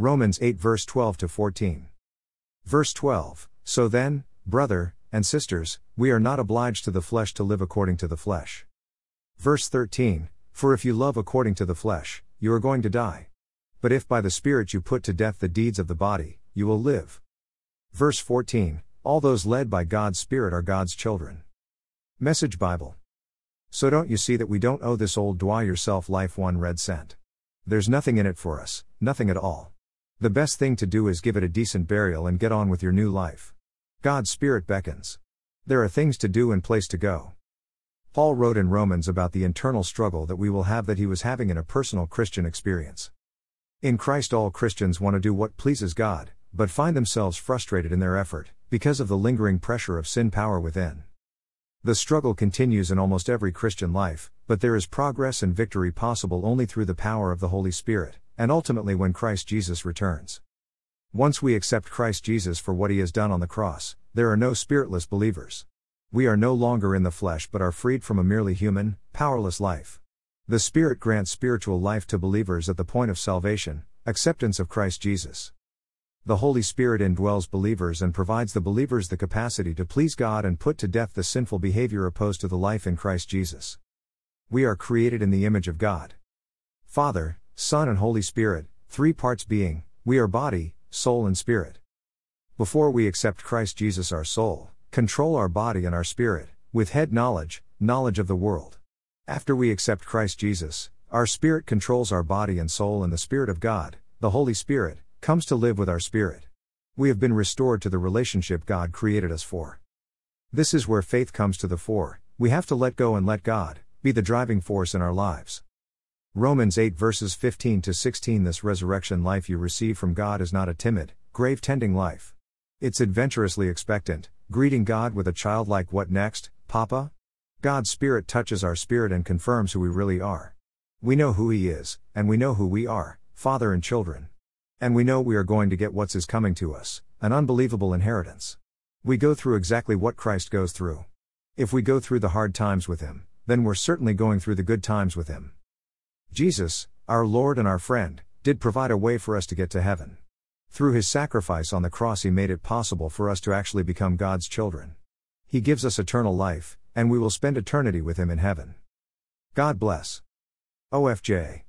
Romans 8 verse 12 to 14. Verse 12 So then, brother, and sisters, we are not obliged to the flesh to live according to the flesh. Verse 13 For if you love according to the flesh, you are going to die. But if by the Spirit you put to death the deeds of the body, you will live. Verse 14 All those led by God's Spirit are God's children. Message Bible. So don't you see that we don't owe this old dwell yourself life one red cent? There's nothing in it for us, nothing at all. The best thing to do is give it a decent burial and get on with your new life. God's Spirit beckons. There are things to do and place to go. Paul wrote in Romans about the internal struggle that we will have that he was having in a personal Christian experience. In Christ, all Christians want to do what pleases God, but find themselves frustrated in their effort, because of the lingering pressure of sin power within. The struggle continues in almost every Christian life, but there is progress and victory possible only through the power of the Holy Spirit, and ultimately when Christ Jesus returns. Once we accept Christ Jesus for what he has done on the cross, there are no spiritless believers. We are no longer in the flesh but are freed from a merely human, powerless life. The Spirit grants spiritual life to believers at the point of salvation, acceptance of Christ Jesus. The Holy Spirit indwells believers and provides the believers the capacity to please God and put to death the sinful behavior opposed to the life in Christ Jesus. We are created in the image of God. Father, Son, and Holy Spirit, three parts being, we are body, soul, and spirit. Before we accept Christ Jesus, our soul, control our body and our spirit, with head knowledge, knowledge of the world. After we accept Christ Jesus, our spirit controls our body and soul, and the Spirit of God, the Holy Spirit, comes to live with our spirit. We have been restored to the relationship God created us for. This is where faith comes to the fore, we have to let go and let God be the driving force in our lives. Romans 8 verses 15 to 16 This resurrection life you receive from God is not a timid, grave tending life. It's adventurously expectant, greeting God with a childlike what next, Papa? God's Spirit touches our spirit and confirms who we really are. We know who He is, and we know who we are, Father and children. And we know we are going to get what's is coming to us, an unbelievable inheritance. We go through exactly what Christ goes through. If we go through the hard times with Him, then we're certainly going through the good times with Him. Jesus, our Lord and our friend, did provide a way for us to get to heaven. Through his sacrifice on the cross, he made it possible for us to actually become God's children. He gives us eternal life, and we will spend eternity with him in heaven. God bless. OFJ.